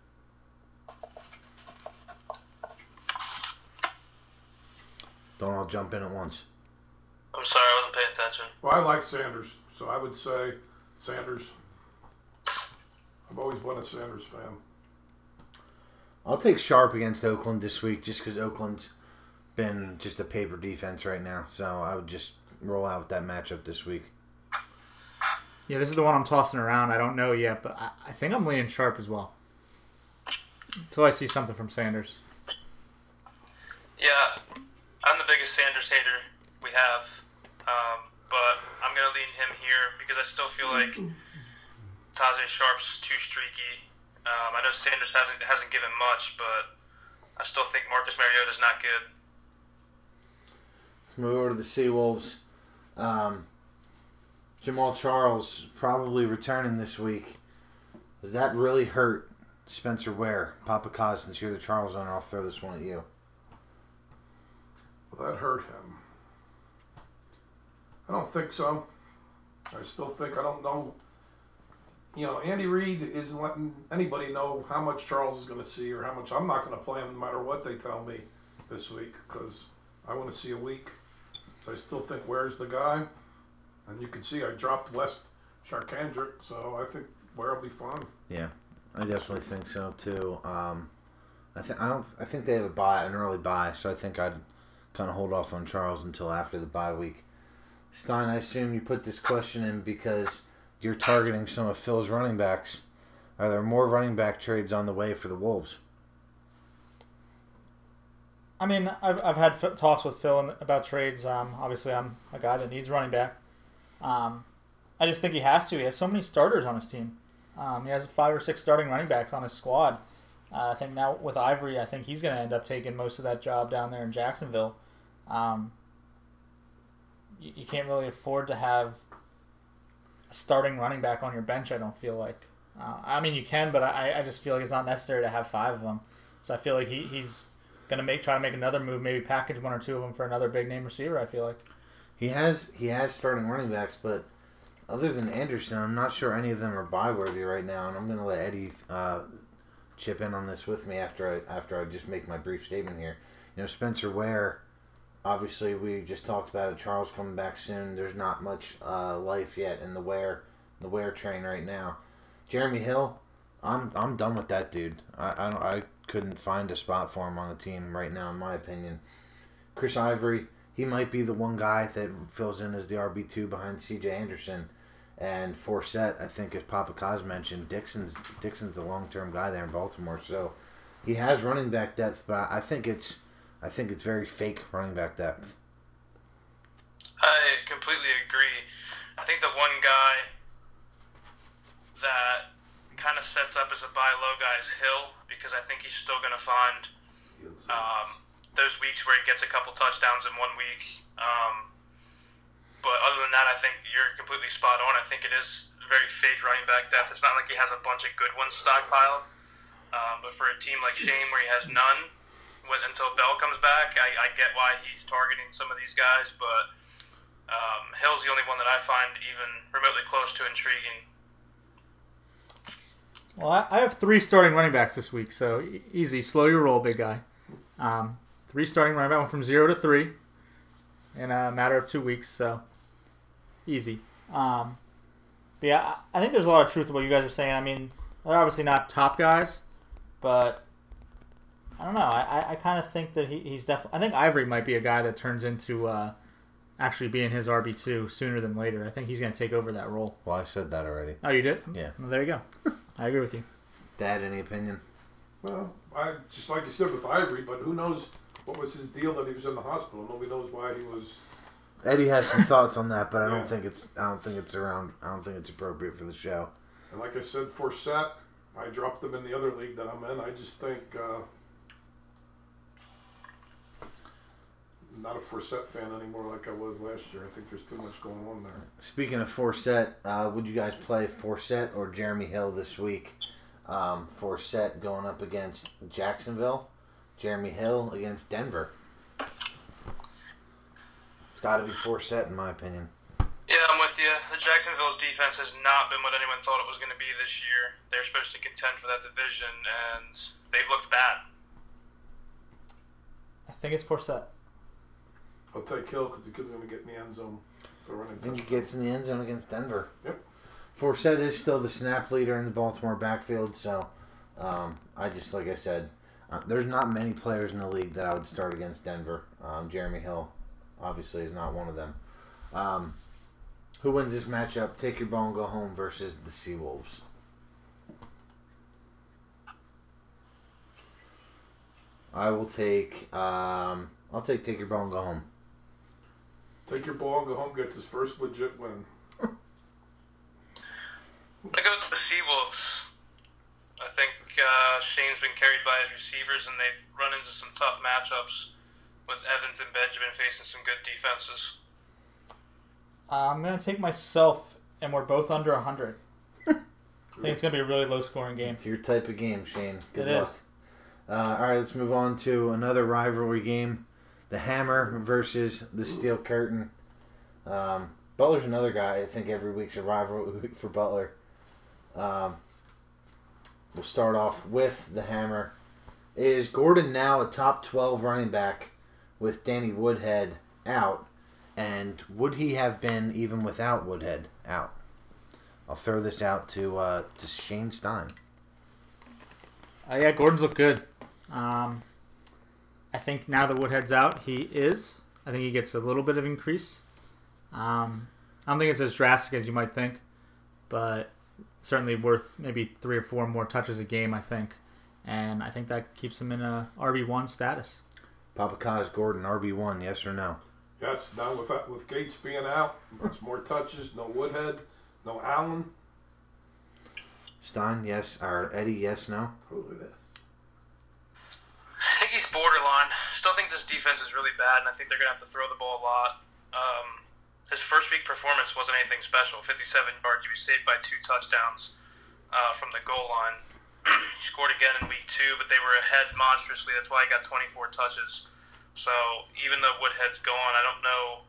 Don't all jump in at once. I'm sorry, I wasn't paying attention. Well, I like Sanders, so I would say Sanders. I've always been a Sanders fan. I'll take Sharpe against Oakland this week just because Oakland's been just a paper defense right now. So I would just roll out with that matchup this week. Yeah, this is the one I'm tossing around. I don't know yet, but I, I think I'm leaning Sharpe as well. Until I see something from Sanders. Yeah, I'm the biggest Sanders hater we have, um, but I'm gonna lean him here because I still feel like Tajae Sharpe's too streaky. Um, I know Sanders hasn't hasn't given much, but I still think Marcus Mariota's not good. Let's move over to the Seawolves. Um, Jamaal Charles probably returning this week. Does that really hurt Spencer Ware? Papa since you're the Charles owner, I'll throw this one at you. Will that hurt him? I don't think so. I still think I don't know. You know, Andy Reid isn't letting anybody know how much Charles is going to see or how much I'm not going to play him no matter what they tell me this week because I want to see a week. I still think Ware's the guy. And you can see I dropped West Charcandrick, so I think Ware will be fine. Yeah, I definitely think so too. Um, I think I don't. I think they have a bye, an early bye, so I think I'd kind of hold off on Charles until after the bye week. Stein, I assume you put this question in because you're targeting some of Phil's running backs. Are there more running back trades on the way for the Wolves? I mean, I've, I've had f- talks with Phil about trades. Um, obviously, I'm a guy that needs running back. Um, I just think he has to. He has so many starters on his team. Um, he has five or six starting running backs on his squad. Uh, I think now with Ivory, I think he's going to end up taking most of that job down there in Jacksonville. Um, you, you can't really afford to have a starting running back on your bench. I don't feel like. Uh, I mean, you can, but I, I just feel like it's not necessary to have five of them. So I feel like he, he's gonna make try to make another move, maybe package one or two of them for another big name receiver. I feel like. He has he has starting running backs, but other than Anderson, I'm not sure any of them are buy worthy right now. And I'm to let Eddie uh, chip in on this with me after I after I just make my brief statement here. You know, Spencer Ware. Obviously, we just talked about it. Charles coming back soon. There's not much uh, life yet in the Ware the Ware train right now. Jeremy Hill, I'm I'm done with that dude. I I, don't, I couldn't find a spot for him on the team right now, in my opinion. Chris Ivory, he might be the one guy that fills in as the RB two behind C.J. Anderson, and Forsett. I think, as Papa Kaz mentioned, Dixon's Dixon's the long term guy there in Baltimore, so he has running back depth. But I think it's I think it's very fake running back depth. I completely agree. I think the one guy that kind of sets up as a buy low guy is Hill because I think he's still going to find um, those weeks where he gets a couple touchdowns in one week. Um, but other than that, I think you're completely spot on. I think it is very fake running back depth. It's not like he has a bunch of good ones stockpiled. Um, but for a team like Shane, where he has none when, until Bell comes back, I, I get why he's targeting some of these guys. But um, Hill's the only one that I find even remotely close to intriguing. Well, I, have three starting running backs this week, so easy. Slow your roll, big guy. Um, three starting running back, went from zero to three in a matter of two weeks, so easy. Um, but yeah, I think there's a lot of truth to what you guys are saying. I mean, they're obviously not top guys, but I don't know. I, I, I kind of think that he, he's definitely. I think Ivory might be a guy that turns into uh, actually being his RB two sooner than later. I think he's going to take over that role. Well, I said that already. Oh, you did? Yeah. Well, there you go. <laughs> I agree with you. Dad, any opinion? Well, I just like you said with Ivory, but who knows what was his deal that he was in the hospital? Nobody knows why he was. Eddie has some <laughs> thoughts on that, but I Yeah. don't think it's. I don't think it's around. I don't think it's appropriate for the show. And like I said, Forsett, I dropped them in the other league that I'm in. I just think uh, not a Forsett fan anymore like I was last year. I think there's too much going on there. Speaking of Forsett, uh, would you guys play Forsett or Jeremy Hill this week? Um, Forsett going up against Jacksonville, Jeremy Hill against Denver. It's got to be Forsett, in my opinion. Yeah, I'm with you. The Jacksonville defense has not been what anyone thought it was going to be this year. They're supposed to contend for that division, and they've looked bad. I think it's Forsett. I'll take Hill because the kid's going to get in the end zone. The running I think he gets in the end zone against Denver. Yep. Forsett is still the snap leader in the Baltimore backfield, so um, I just like I said, uh, there's not many players in the league that I would start against Denver. Um, Jeremy Hill, obviously, is not one of them. Um, who wins this matchup? Take your ball and go home versus the Seawolves. I will take. Um, I'll take take your ball and go home. Take your ball and go home. Gets his first legit win. I go to the Seawolves. I think uh, Shane's been carried by his receivers, and they've run into some tough matchups with Evans and Benjamin facing some good defenses. Uh, I'm gonna take myself, and we're both under 100. <laughs> I think it's gonna be a really low scoring game. It's your type of game, Shane. Good It luck. is. Uh, all right, let's move on to another rivalry game: the Hammer versus the Steel Curtain. Um, Butler's another guy. I think every week's a rivalry week for Butler. Um, we'll start off with the Hammer. Is Gordon now a top twelve running back with Danny Woodhead out? And would he have been even without Woodhead out? I'll throw this out to uh, to Shane Stein. Uh, yeah, Gordon's look good. Um, I think now that Woodhead's out, he is. I think he gets a little bit of increase. Um, I don't think it's as drastic as you might think, but certainly worth maybe three or four more touches a game. I think, and I think that keeps him in a RB one status. Papa Kaz Gordon RB one, yes or no? Yes, now with with Gates being out, it's more touches. No Woodhead, no Allen. Stein, yes. Or Eddie, yes, no. Probably this. I think he's borderline. Still think this defense is really bad, and I think they're to have to throw the ball a lot. Um, his first week performance wasn't anything special 57 yards. He was saved by two touchdowns uh, from the goal line. <clears throat> he scored again in week two, but they were ahead monstrously. That's why he got 24 touches. So even though Woodhead's gone, I don't know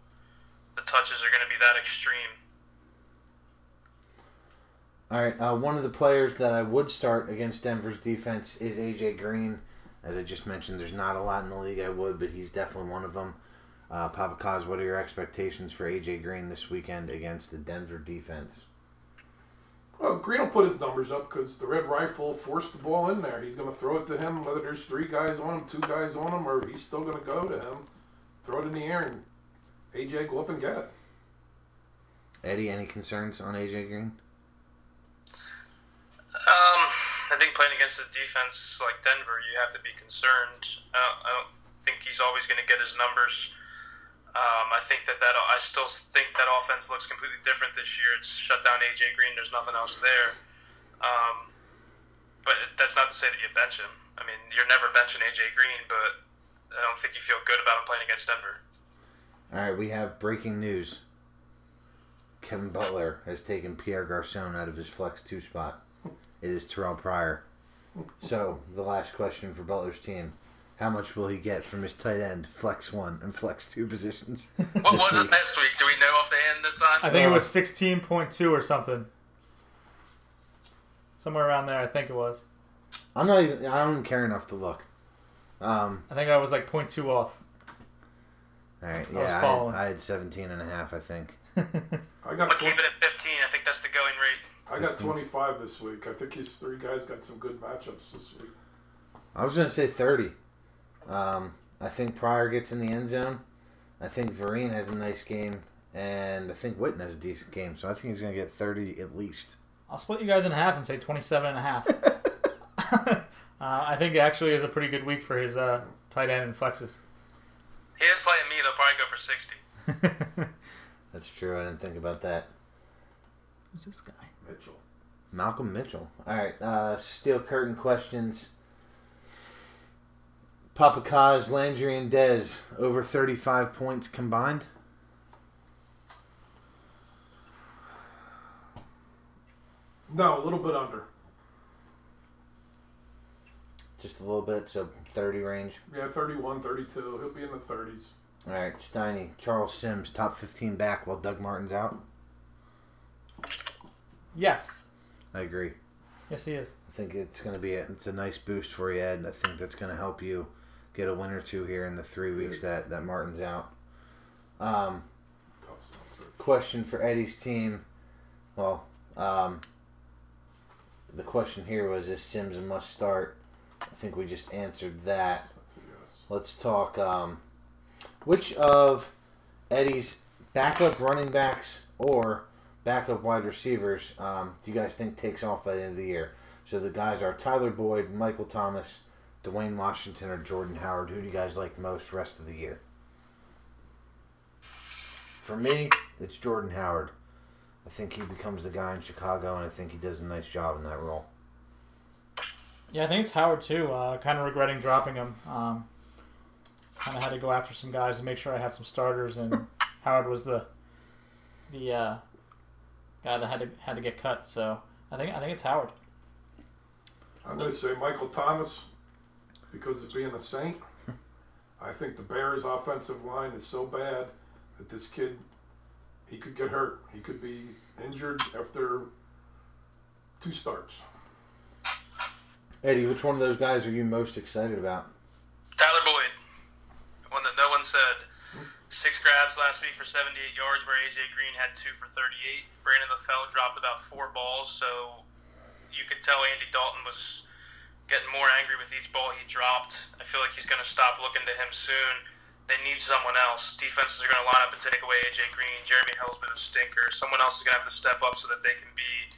the touches are going to be that extreme. All right. Uh, one of the players that I would start against Denver's defense is AJ Green. As I just mentioned, there's not a lot in the league I would, but he's definitely one of them. Uh, Papa Kaz, what are your expectations for AJ Green this weekend against the Denver defense? Well, Green will put his numbers up because the Red Rifle forced the ball in there. He's going to throw it to him, whether there's three guys on him, two guys on him, or he's still going to go to him, throw it in the air, and AJ go up and get it. Eddie, any concerns on AJ Green? Um, I think playing against a defense like Denver, you have to be concerned. I don't, I don't think he's always going to get his numbers. Um, I think that that I still think that offense looks completely different this year. It's shut down AJ Green. There's nothing else there. Um, but that's not to say that you bench him. I mean, you're never benching AJ Green, but I don't think you feel good about him playing against Denver. All right, we have breaking news. Kevin Butler has taken Pierre Garcon out of his flex two spot. It is Terrelle Pryor. So the last question for Butler's team: How much will he get from his tight end, flex one and flex two positions? <laughs> What this was it week? next week? Do we know off the end this time? I think it Uh, was sixteen point two or something. Somewhere around there, I think it was. I'm not even. I don't care enough to look. Um. I think I was like point two off. All right. I was Yeah, I, had, I had 17 and a half. I think. <laughs> I got But 20, keep it at 15. I think that's the going rate. I got 25 this week. I think his three guys got some good matchups this week. I was gonna say 30. Um. I think Pryor gets in the end zone. I think Vereen has a nice game, and I think Witten has a decent game. So I think he's gonna get 30 at least. I'll split you guys in half and say 27 and a half. <laughs> uh, I think it actually is a pretty good week for his uh, tight end and flexes. He is playing me. They'll probably go for 60. <laughs> That's true. I didn't think about that. Who's this guy? Mitchell. Malcolm Mitchell. All right. Uh, steel curtain questions. Papa Kaz, Landry, and Dez over 35 points combined. No, a little bit under. Just a little bit, so 30 range. Yeah, 31, 32. He'll be in the 30s. All right, Steiny, Charles Sims, top 15 back while Doug Martin's out. Yes. I agree. Yes, he is. I think it's going to be a, it's a nice boost for you, Ed. I think that's going to help you get a win or two here in the three weeks Yes. that, that Martin's out. Um, question for Eddie's team. Well, um, the question here was is Sims a must start? I think we just answered that. Yes. Let's talk. Um, which of Eddie's backup running backs or backup wide receivers um, do you guys think takes off by the end of the year? So the guys are Tyler Boyd, Michael Thomas, Dwayne Washington, or Jordan Howard. Who do you guys like most rest of the year? For me, it's Jordan Howard. I think he becomes the guy in Chicago, and I think he does a nice job in that role. Yeah, I think it's Howard too. Uh, kind of regretting dropping him. Um, kind of had to go after some guys to make sure I had some starters, and Howard was the the uh, guy that had to had to get cut. So I think I think it's Howard. I'm going to say Michael Thomas because of being a Saint. <laughs> I think the Bears' offensive line is so bad that this kid, he could get hurt. He could be injured after two starts. Eddie, which one of those guys are you most excited about? Tyler Boyd, one that no one said. Six grabs last week for 78 yards, where AJ Green had two for 38. Brandon LaFell dropped about four balls, so you could tell Andy Dalton was getting more angry with each ball he dropped. I feel like he's going to stop looking to him soon. They need someone else. Defenses are going to line up and take away AJ Green. Jeremy Hill's been a stinker. Someone else is going to have to step up so that they can be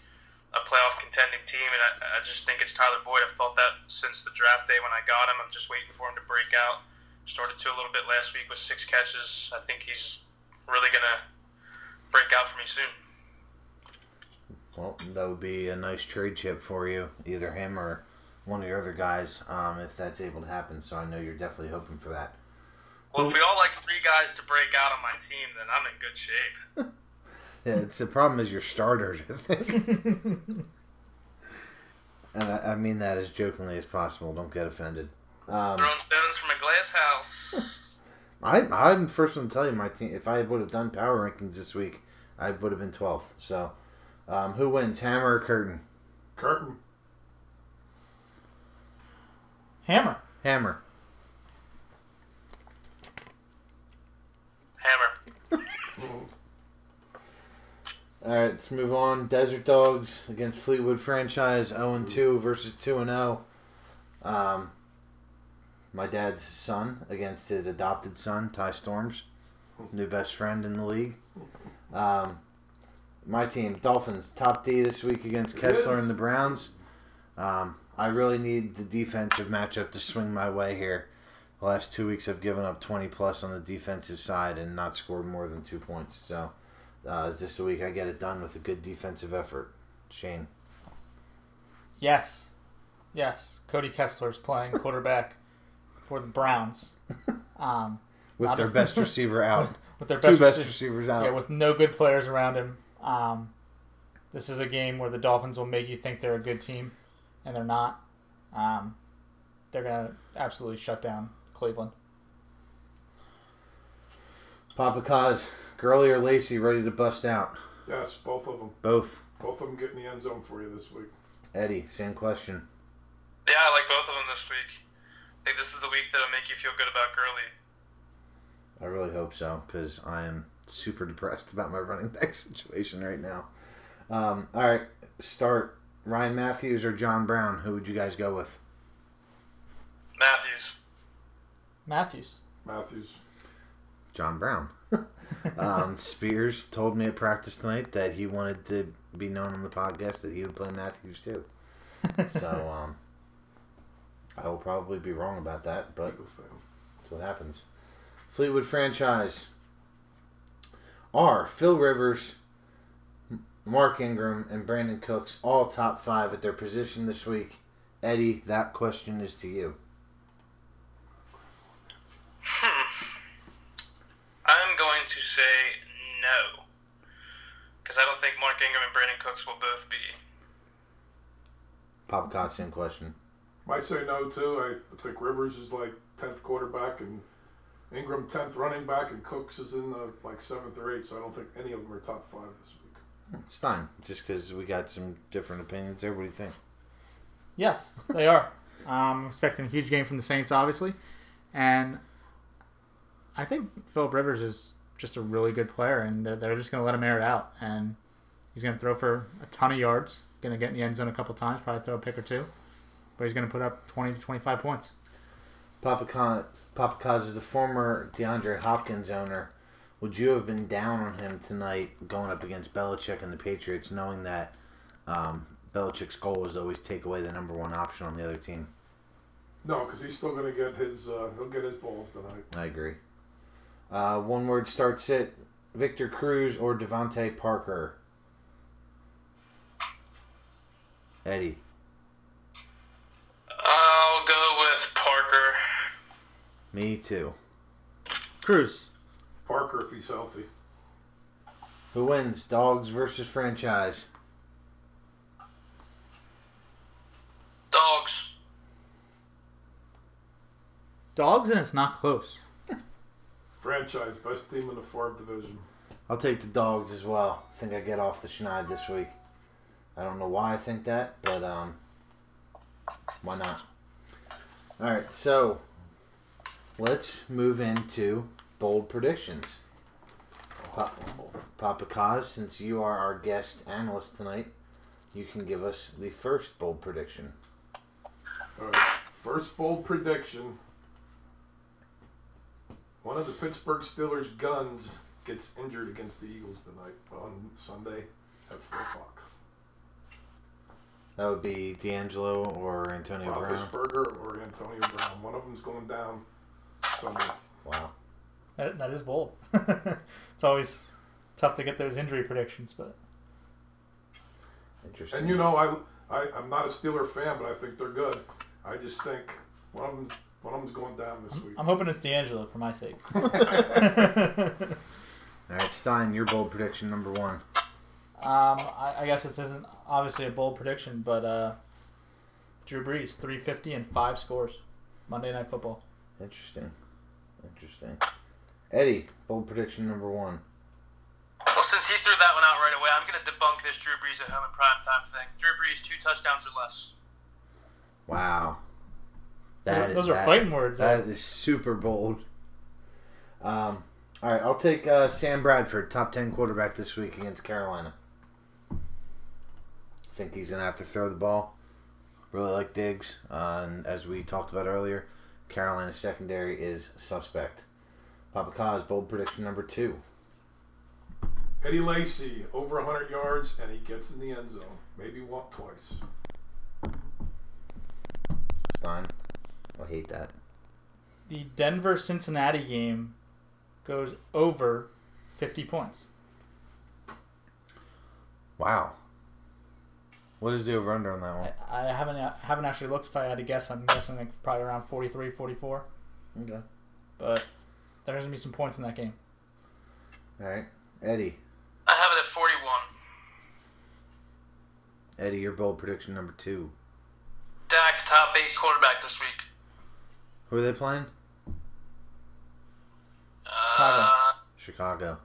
a playoff contending team, and I, I just think it's Tyler Boyd. I've felt that since the draft day when I got him. I'm just waiting for him to break out. Started to a little bit last week with six catches. I think he's really going to break out for me soon. Well, that would be a nice trade chip for you, either him or one of your other guys, um, if that's able to happen. So I know you're definitely hoping for that. Well, if we all like three guys to break out on my team, then I'm in good shape. <laughs> Yeah, it's the problem is your starters. I think, <laughs> and I, I mean that as jokingly as possible. Don't get offended. Um, Throwing stones from a glass house. <laughs> I, I'm the first one to tell you my team. If I would have done power rankings this week, I would have been 12th. So, um, who wins, Hammer or Curtain? Curtain, Hammer. Hammer. Hammer. <laughs> All right, let's move on. Desert Dogs against Fleetwood franchise 0 and 2 versus 2 and 0. Um, my dad's son against his adopted son, Ty Storms, new best friend in the league. Um, my team, Dolphins, top D this week against Kessler and the Browns. Um, I really need the defensive matchup to swing my way here. The last two weeks, I've given up 20 plus on the defensive side and not scored more than two points. So, uh, is this a week I get it done with a good defensive effort? Shane. Yes. Yes. Cody Kessler's playing quarterback for the Browns. <laughs> Um, With their a- best <laughs> receiver out. with their Two best, best rece- receivers out. Yeah, with no good players around him. Um, this is a game where the Dolphins will make you think they're a good team, and they're not. Um, they're gonna absolutely shut down Cleveland. Papa Kaz, Gurley or Lacy ready to bust out? Yes, both of them. Both. Both of them get in the end zone for you this week. Eddie, same question. Yeah, I like both of them this week. I think this is the week that'll make you feel good about Gurley. I really hope so because I am super depressed about my running <laughs> back situation right now. Um, all right, start Ryan Mathews or John Brown. Who would you guys go with? Mathews. Mathews. Mathews. John Brown. <laughs> um, Spears told me at practice tonight that he wanted to be known on the podcast that he would play Mathews too. <laughs> So um, I will probably be wrong about that, but That's what happens. Fleetwood franchise are Phil Rivers, Mark Ingram, and Brandin Cooks all top five at their position this week. Eddie, that question is to you. Hmm. <laughs> I'm going to say no. Because I don't think Mark Ingram and Brandin Cooks will both be. Pop Cott, same question. Might say no too. I think Rivers is like tenth quarterback and Ingram tenth running back and Cooks is in the like seventh or eighth. So I don't think any of them are top five this week. It's fine, just because we got some different opinions there. What do you think? Yes, they are. Um, I'm expecting a huge game from the Saints, obviously, and I think Philip Rivers is just a really good player, and they're, they're just going to let him air it out, and he's going to throw for a ton of yards. Going to get in the end zone a couple times, probably throw a pick or two, but he's going to put up twenty to twenty-five points. Papa Cott, Papa Cott is the former DeAndre Hopkins owner. Would you have been down on him tonight going up against Belichick and the Patriots, knowing that um, Belichick's goal was to always take away the number one option on the other team? No, because he's still going to get his. Uh, he'll get his balls tonight. I agree. Uh, one word starts it. Victor Cruz or DeVante Parker? Eddie. Me too. Cruz. Parker if he's healthy. Who wins? Dogs versus franchise. Dogs. Dogs, and it's not close. <laughs> Franchise best team in the fourth division. I'll take the dogs as well. I think I get off the schneid this week. I don't know why I think that, but um, why not? All right, so let's move into bold predictions. Pa- Papa Kaz, since you are our guest analyst tonight, you can give us the first bold prediction. All right. First bold prediction. One of the Pittsburgh Steelers' guns gets injured against the Eagles tonight on Sunday at four o'clock. That would be DeAngelo or Antonio Brown. Roethlisberger or Antonio Brown. One of them's going down Sunday. Wow. That, that is bold. <laughs> it's always tough to get those injury predictions, but Interesting. And you know, I, I I'm not a Steeler fan, but I think they're good. I just think one of them one of them's going down this week. I'm hoping it's DeAngelo for my sake. <laughs> <laughs> All right, Stein, your bold prediction number one. Um, I, I guess this isn't obviously a bold prediction, but uh, Drew Brees, 350 and five scores. Monday Night Football. Interesting. Interesting. Eddie, bold prediction number one. Well, since he threw that one out right away, I'm going to debunk this Drew Brees at home in prime time thing. Drew Brees, two touchdowns or less. Wow. Those, those are that- fighting words. That is super bold. Um, all right, I'll take uh, Sam Bradford, top 10 quarterback this week against Carolina. I think he's going to have to throw the ball. Really like Diggs. Uh, and as we talked about earlier, Carolina's secondary is suspect. Papa Kaz, bold prediction number two. Eddie Lacy over 100 yards and he gets in the end zone. Maybe walk twice. Stein. I hate that. the Denver Cincinnati game goes over 50 points. Wow. What is the over under on that one? I, I haven't haven't actually looked if I had to guess. I'm guessing like probably around 43, 44. Okay. But there's going to be some points in that game. All right, Eddie. I have it at 41. Eddie, your bold prediction number two. Dak, top eight quarterback this week. Who are they playing? Uh, Chicago.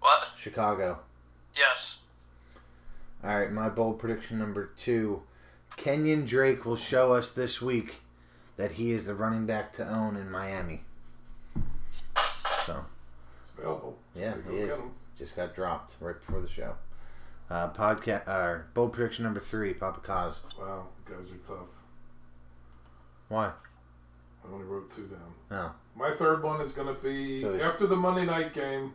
what? Chicago. Yes. All right, my bold prediction number two. Kenyan Drake will show us this week that he is the running back to own in Miami. So, It's available. yeah, he is. Just got dropped right before the show. Uh, podcast. Uh, bold prediction number three. Papa Kaz. Wow, guys are tough. Why? I only wrote two down. Oh, My third one is going to be So after the Monday night game.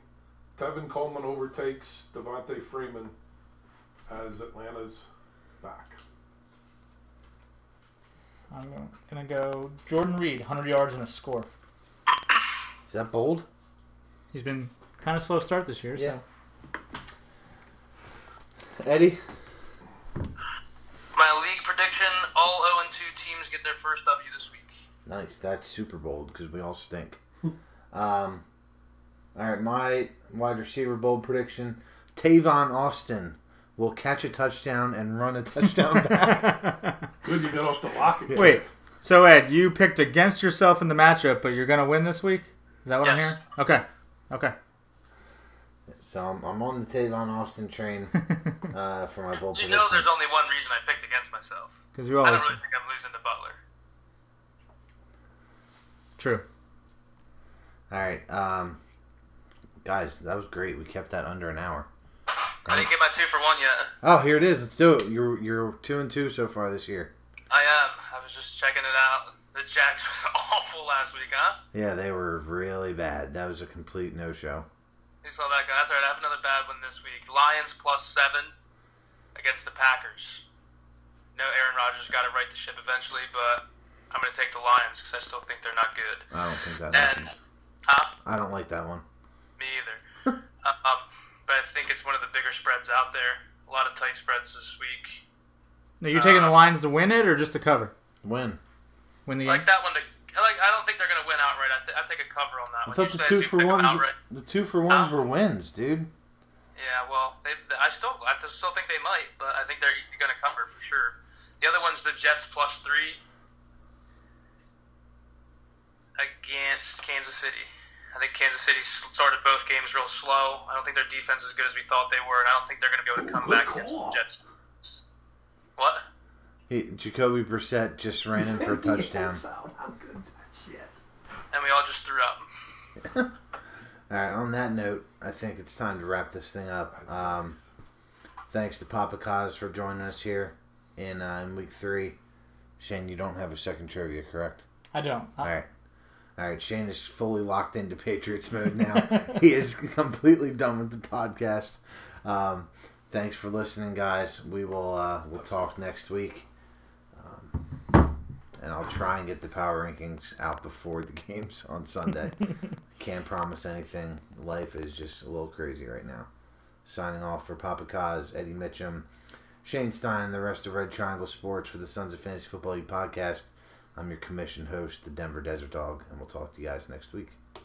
Tevin Coleman overtakes Devonta Freeman as Atlanta's back. I'm going to go Jordan Reed, 100 yards and a score. is that bold? He's been kind of slow start this year, Yeah. so Eddie. My league prediction: all 0 and 2 teams get their first W this week. Nice. That's super bold because we all stink. <laughs> um, all right, my wide receiver bold prediction: Tavon Austin will catch a touchdown and run a touchdown back. <laughs> Good, you got off the lock again. Wait, so Ed, you picked against yourself in the matchup, but you're going to win this week? Is that what I'm Yes. hearing? Okay. Okay. so I'm, I'm on the Tavon Austin train <laughs> uh, for my bold You know, there's only one reason I picked against myself. Because you always. I don't really think I'm losing to Butler. True. All right, um, guys, that was great. We kept that under an hour. I didn't get my two for one yet. Oh, here it is. Let's do it. You're you're two and two so far this year. I am. I was just checking it out. The Jacks <laughs> was awful last week, huh? Yeah, they were really bad. That was a complete no show. You saw that guy. That's all right. I have another bad one this week. Lions plus seven against the Packers. No, Aaron Rodgers got to right the ship eventually, but I'm going to take the Lions because I still think they're not good. I don't think that And, happens. huh? I don't like that one. Me either. <laughs> um, but I think it's one of the bigger spreads out there. A lot of tight spreads this week. Now, you're taking the uh, lines to win it or just to cover? Win. Win the game? Like that one. To, like I don't think they're going to win outright. I, th- I take a cover on that I one. thought the Usually I two for pick 'em ones. The two for ones uh, were wins, dude. Yeah, well, they, I still, I still think they might, but I think they're going to cover for sure. The other one's the Jets plus three against Kansas City. I think Kansas City started both games real slow. I don't think their defense is as good as we thought they were, and I don't think they're going to be able to come good back against the. Jets. What? He, Jacoby Brissett just ran in for a <laughs> touchdown. How good's that shit? And we all just threw up. <laughs> All right. On that note, I think it's time to wrap this thing up. Um, thanks to Papa Kaz for joining us here in uh, in week three. Shane, you don't have a second trivia, correct? I don't. All right. All right, Shane is fully locked into Patriots mode now. he is <laughs> completely done with the podcast. Um, thanks for listening, guys. We will uh, we'll talk next week, um, and I'll try and get the power rankings out before the <laughs> games on Sunday. Can't promise anything. Life is just a little crazy right now. Signing off for Papa Kaz, Eddie Mitchum, Shane Stein, and the rest of Red Triangle Sports for the Sons of Fantasy Football League podcast. I'm your commission host, the Denver Desert Dog, and we'll talk to you guys next week.